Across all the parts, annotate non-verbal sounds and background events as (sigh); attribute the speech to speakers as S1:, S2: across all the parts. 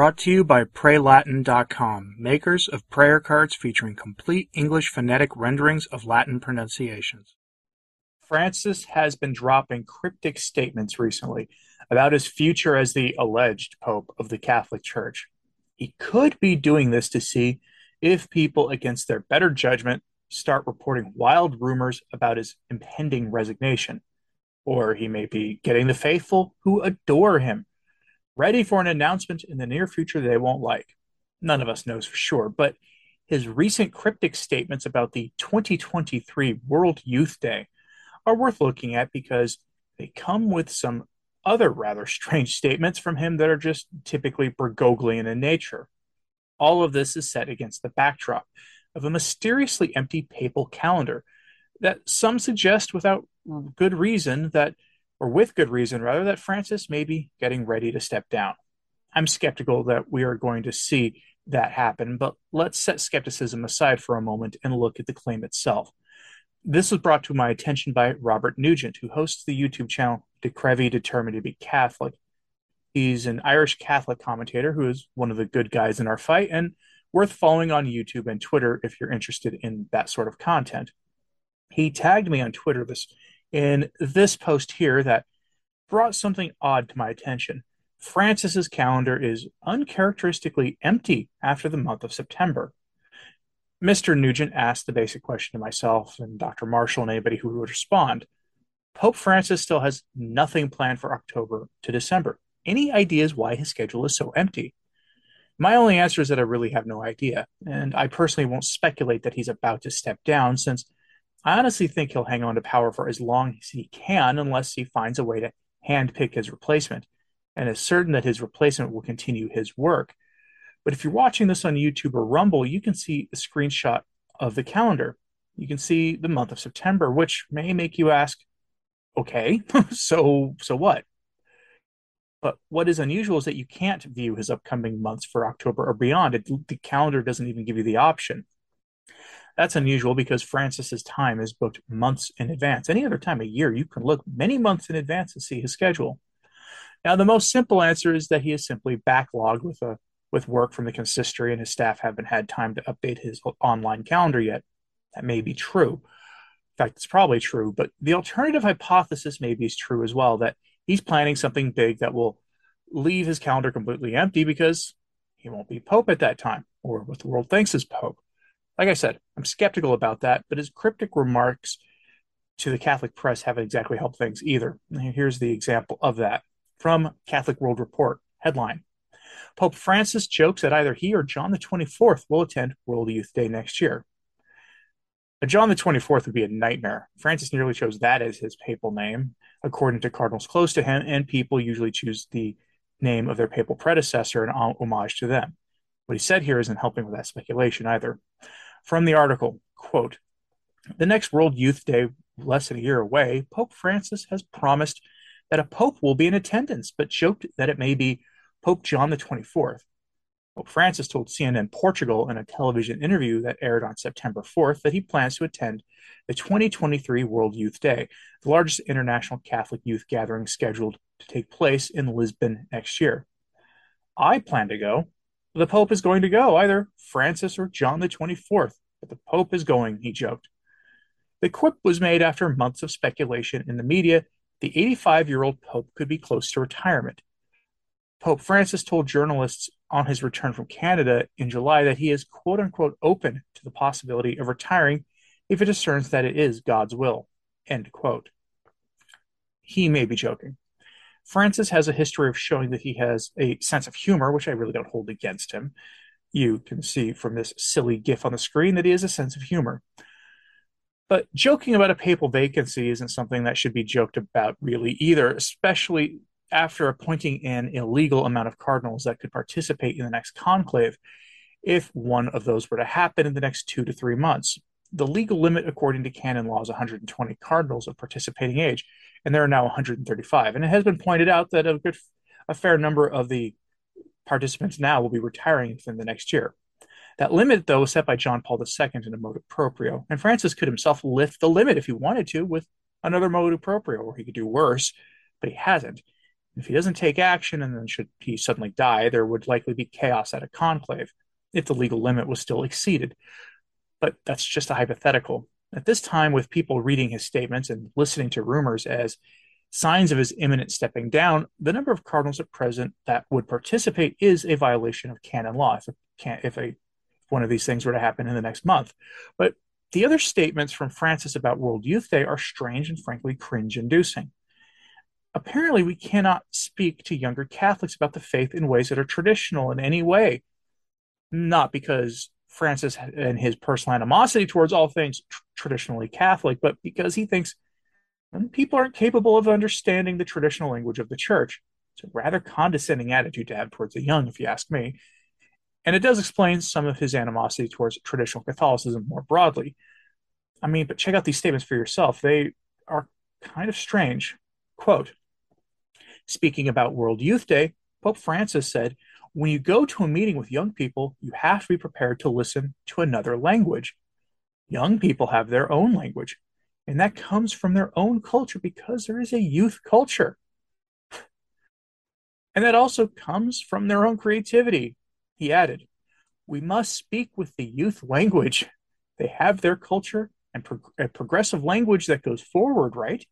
S1: Brought to you by PrayLatin.com, makers of prayer cards featuring complete English phonetic renderings of Latin pronunciations. Francis has been dropping cryptic statements recently about his future as the alleged Pope of the Catholic Church. He could be doing this to see if people, against their better judgment, start reporting wild rumors about his impending resignation. Or he may be getting the faithful who adore him ready for an announcement in the near future they won't like. None of us knows for sure, but his recent cryptic statements about the 2023 World Youth Day are worth looking at because they come with some other rather strange statements from him that are just typically Bergoglian in nature. All of this is set against the backdrop of a mysteriously empty papal calendar that some suggest without good reason that or with good reason rather, that Francis may be getting ready to step down. I'm skeptical that we are going to see that happen, but let's set skepticism aside for a moment and look at the claim itself. This was brought to my attention by Robert Nugent, who hosts the YouTube channel De Crevi Determined to Be Catholic. He's an Irish Catholic commentator who is one of the good guys in our fight and worth following on YouTube and Twitter if you're interested in that sort of content. He tagged me on Twitter this in this post here that brought something odd to my attention. Francis's calendar is uncharacteristically empty after the month of September. Mr. Nugent asked the basic question to myself and Dr. Marshall and anybody who would respond. Pope Francis still has nothing planned for October to December. Any ideas why his schedule is so empty? My only answer is that I really have no idea, and I personally won't speculate that he's about to step down since I honestly think he'll hang on to power for as long as he can unless he finds a way to handpick his replacement and is certain that his replacement will continue his work. But if you're watching this on YouTube or Rumble, you can see a screenshot of the calendar. You can see the month of September, which may make you ask, okay, (laughs) so so what? But what is unusual is that you can't view his upcoming months for October or beyond. It, the calendar doesn't even give you the option. That's unusual because Francis's time is booked months in advance. Any other time of year, you can look many months in advance to see his schedule. Now, the most simple answer is that he is simply backlogged with a with work from the consistory, and his staff haven't had time to update his online calendar yet. That may be true. In fact, it's probably true. But the alternative hypothesis maybe is true as well that he's planning something big that will leave his calendar completely empty because he won't be pope at that time, or what the world thinks is pope. Like I said, I'm skeptical about that, but his cryptic remarks to the Catholic press haven't exactly helped things either. Here's the example of that from Catholic World Report headline Pope Francis jokes that either he or John the 24th will attend World Youth Day next year. A John the 24th would be a nightmare. Francis nearly chose that as his papal name, according to cardinals close to him, and people usually choose the name of their papal predecessor in homage to them. What he said here isn't helping with that speculation either. From the article, quote, the next World Youth Day, less than a year away, Pope Francis has promised that a pope will be in attendance, but joked that it may be Pope John the 24th. Pope Francis told CNN Portugal in a television interview that aired on September 4th that he plans to attend the 2023 World Youth Day, the largest international Catholic youth gathering scheduled to take place in Lisbon next year. I plan to go, the Pope is going to go, either Francis or John the 24th. But the Pope is going, he joked. The quip was made after months of speculation in the media the 85 year old Pope could be close to retirement. Pope Francis told journalists on his return from Canada in July that he is quote unquote open to the possibility of retiring if it discerns that it is God's will. End quote. He may be joking. Francis has a history of showing that he has a sense of humor, which I really don't hold against him. You can see from this silly gif on the screen that he has a sense of humor. But joking about a papal vacancy isn't something that should be joked about, really, either, especially after appointing an illegal amount of cardinals that could participate in the next conclave if one of those were to happen in the next two to three months. The legal limit, according to canon law, is 120 cardinals of participating age and there are now 135. And it has been pointed out that a good, a fair number of the participants now will be retiring within the next year. That limit, though, was set by John Paul II in a motu proprio, and Francis could himself lift the limit if he wanted to with another motu proprio, or he could do worse, but he hasn't. If he doesn't take action and then should he suddenly die, there would likely be chaos at a conclave if the legal limit was still exceeded. But that's just a hypothetical. At this time, with people reading his statements and listening to rumors as signs of his imminent stepping down, the number of cardinals at present that would participate is a violation of canon law if, a, if a, one of these things were to happen in the next month. But the other statements from Francis about World Youth Day are strange and frankly cringe inducing. Apparently, we cannot speak to younger Catholics about the faith in ways that are traditional in any way. Not because Francis and his personal animosity towards all things tr- traditionally Catholic, but because he thinks people aren't capable of understanding the traditional language of the church. It's a rather condescending attitude to have towards the young, if you ask me. And it does explain some of his animosity towards traditional Catholicism more broadly. I mean, but check out these statements for yourself. They are kind of strange. Quote Speaking about World Youth Day, Pope Francis said, When you go to a meeting with young people, you have to be prepared to listen to another language. Young people have their own language, and that comes from their own culture because there is a youth culture. (sighs) And that also comes from their own creativity. He added, We must speak with the youth language. They have their culture and a progressive language that goes forward, right?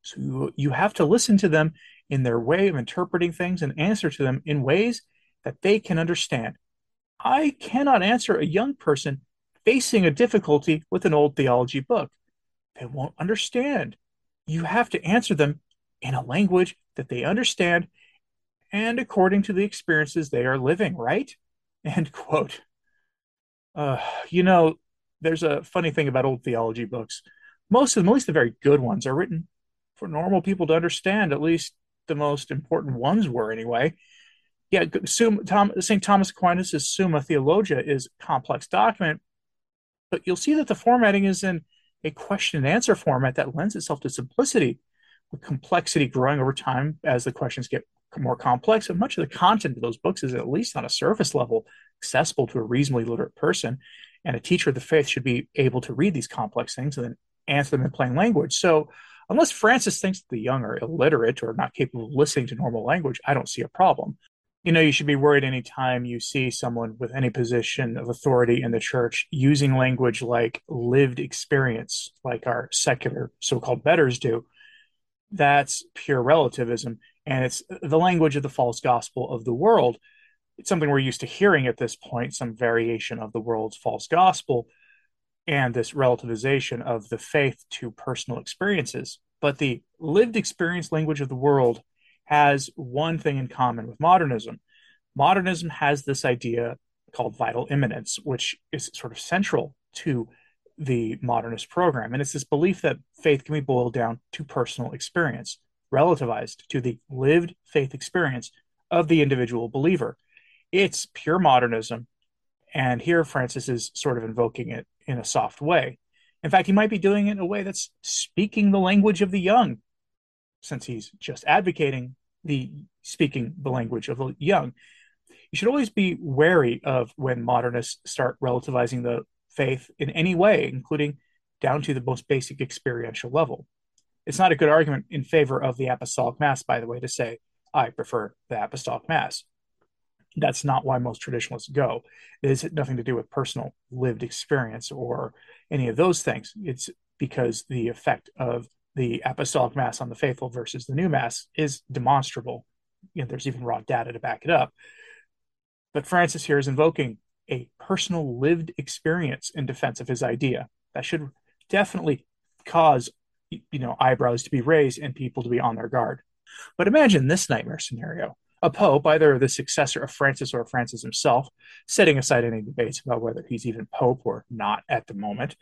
S1: So you, you have to listen to them in their way of interpreting things and answer to them in ways that they can understand. I cannot answer a young person facing a difficulty with an old theology book. They won't understand. You have to answer them in a language that they understand and according to the experiences they are living, right? (laughs) End quote. Uh, you know, there's a funny thing about old theology books. Most of them, at least the very good ones, are written for normal people to understand. At least the most important ones were, anyway. Yeah, Tom, St. Thomas Aquinas' Summa Theologia is a complex document, but you'll see that the formatting is in a question and answer format that lends itself to simplicity, with complexity growing over time as the questions get more complex. And much of the content of those books is at least on a surface level accessible to a reasonably literate person. And a teacher of the faith should be able to read these complex things and then answer them in plain language. So, unless Francis thinks the young are illiterate or not capable of listening to normal language, I don't see a problem you know, you should be worried anytime you see someone with any position of authority in the church using language like lived experience, like our secular so called betters do. That's pure relativism. And it's the language of the false gospel of the world. It's something we're used to hearing at this point, some variation of the world's false gospel and this relativization of the faith to personal experiences. But the lived experience language of the world has one thing in common with modernism. Modernism has this idea called vital immanence, which is sort of central to the modernist program. And it's this belief that faith can be boiled down to personal experience, relativized to the lived faith experience of the individual believer. It's pure modernism. And here Francis is sort of invoking it in a soft way. In fact, he might be doing it in a way that's speaking the language of the young, since he's just advocating the speaking the language of the young. You should always be wary of when modernists start relativizing the faith in any way, including down to the most basic experiential level. It's not a good argument in favor of the apostolic mass, by the way, to say, I prefer the apostolic mass. That's not why most traditionalists go. It has nothing to do with personal lived experience or any of those things. It's because the effect of the apostolic mass on the faithful versus the new mass is demonstrable. You know, there's even raw data to back it up. But Francis here is invoking a personal lived experience in defense of his idea. That should definitely cause you know eyebrows to be raised and people to be on their guard. But imagine this nightmare scenario. A pope, either the successor of Francis or Francis himself, setting aside any debates about whether he's even pope or not at the moment,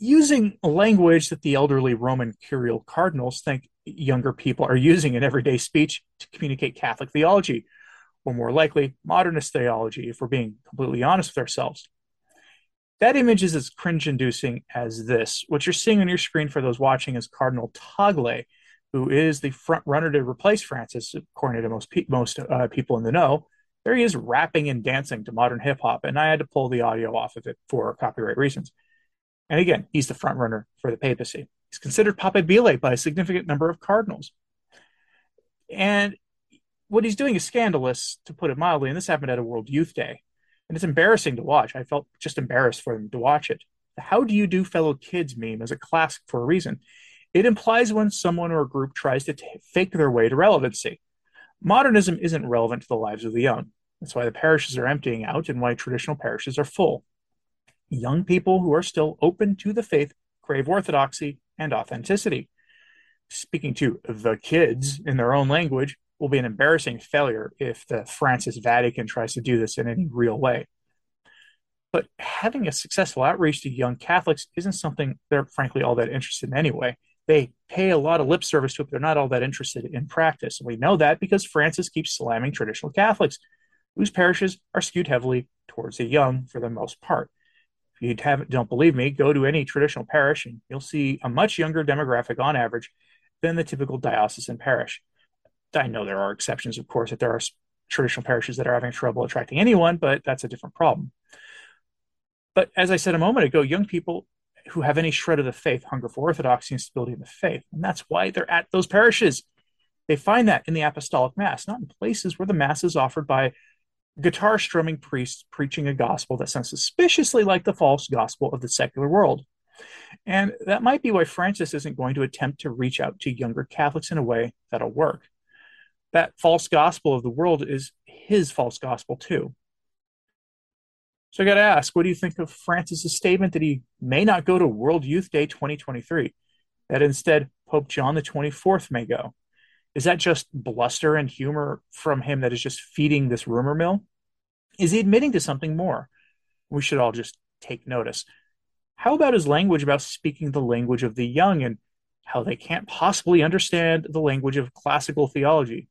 S1: using language that the elderly Roman curial cardinals think younger people are using in everyday speech to communicate Catholic theology, or more likely, modernist theology, if we're being completely honest with ourselves. That image is as cringe inducing as this. What you're seeing on your screen for those watching is Cardinal Tagle, who is the front runner to replace Francis, according to most, pe- most uh, people in the know. There he is rapping and dancing to modern hip hop, and I had to pull the audio off of it for copyright reasons. And again, he's the front runner for the papacy. He's considered papabile by a significant number of cardinals. And what he's doing is scandalous, to put it mildly. And this happened at a World Youth Day. And it's embarrassing to watch. I felt just embarrassed for them to watch it. The how do you do fellow kids meme is a classic for a reason. It implies when someone or a group tries to t- fake their way to relevancy. Modernism isn't relevant to the lives of the young. That's why the parishes are emptying out and why traditional parishes are full. Young people who are still open to the faith crave orthodoxy and authenticity. Speaking to the kids mm-hmm. in their own language will be an embarrassing failure if the Francis Vatican tries to do this in any real way. But having a successful outreach to young Catholics isn't something they're frankly all that interested in anyway. They pay a lot of lip service to it, but they're not all that interested in practice. And we know that because Francis keeps slamming traditional Catholics, whose parishes are skewed heavily towards the young for the most part. You haven't, don't believe me, go to any traditional parish and you'll see a much younger demographic on average than the typical diocesan parish. I know there are exceptions, of course, that there are traditional parishes that are having trouble attracting anyone, but that's a different problem. But as I said a moment ago, young people who have any shred of the faith hunger for orthodoxy and stability in the faith. And that's why they're at those parishes. They find that in the apostolic mass, not in places where the mass is offered by guitar strumming priests preaching a gospel that sounds suspiciously like the false gospel of the secular world. And that might be why Francis isn't going to attempt to reach out to younger Catholics in a way that'll work. That false gospel of the world is his false gospel, too. So I got to ask, what do you think of Francis's statement that he may not go to World Youth Day 2023, that instead Pope John the 24th may go? Is that just bluster and humor from him that is just feeding this rumor mill? Is he admitting to something more? We should all just take notice. How about his language about speaking the language of the young and how they can't possibly understand the language of classical theology?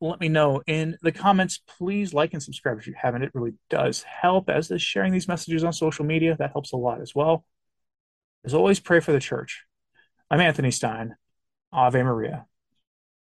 S1: let me know in the comments. Please like and subscribe if you haven't. It really does help, as is sharing these messages on social media. That helps a lot as well. As always, pray for the church. I'm Anthony Stine. Ave Maria.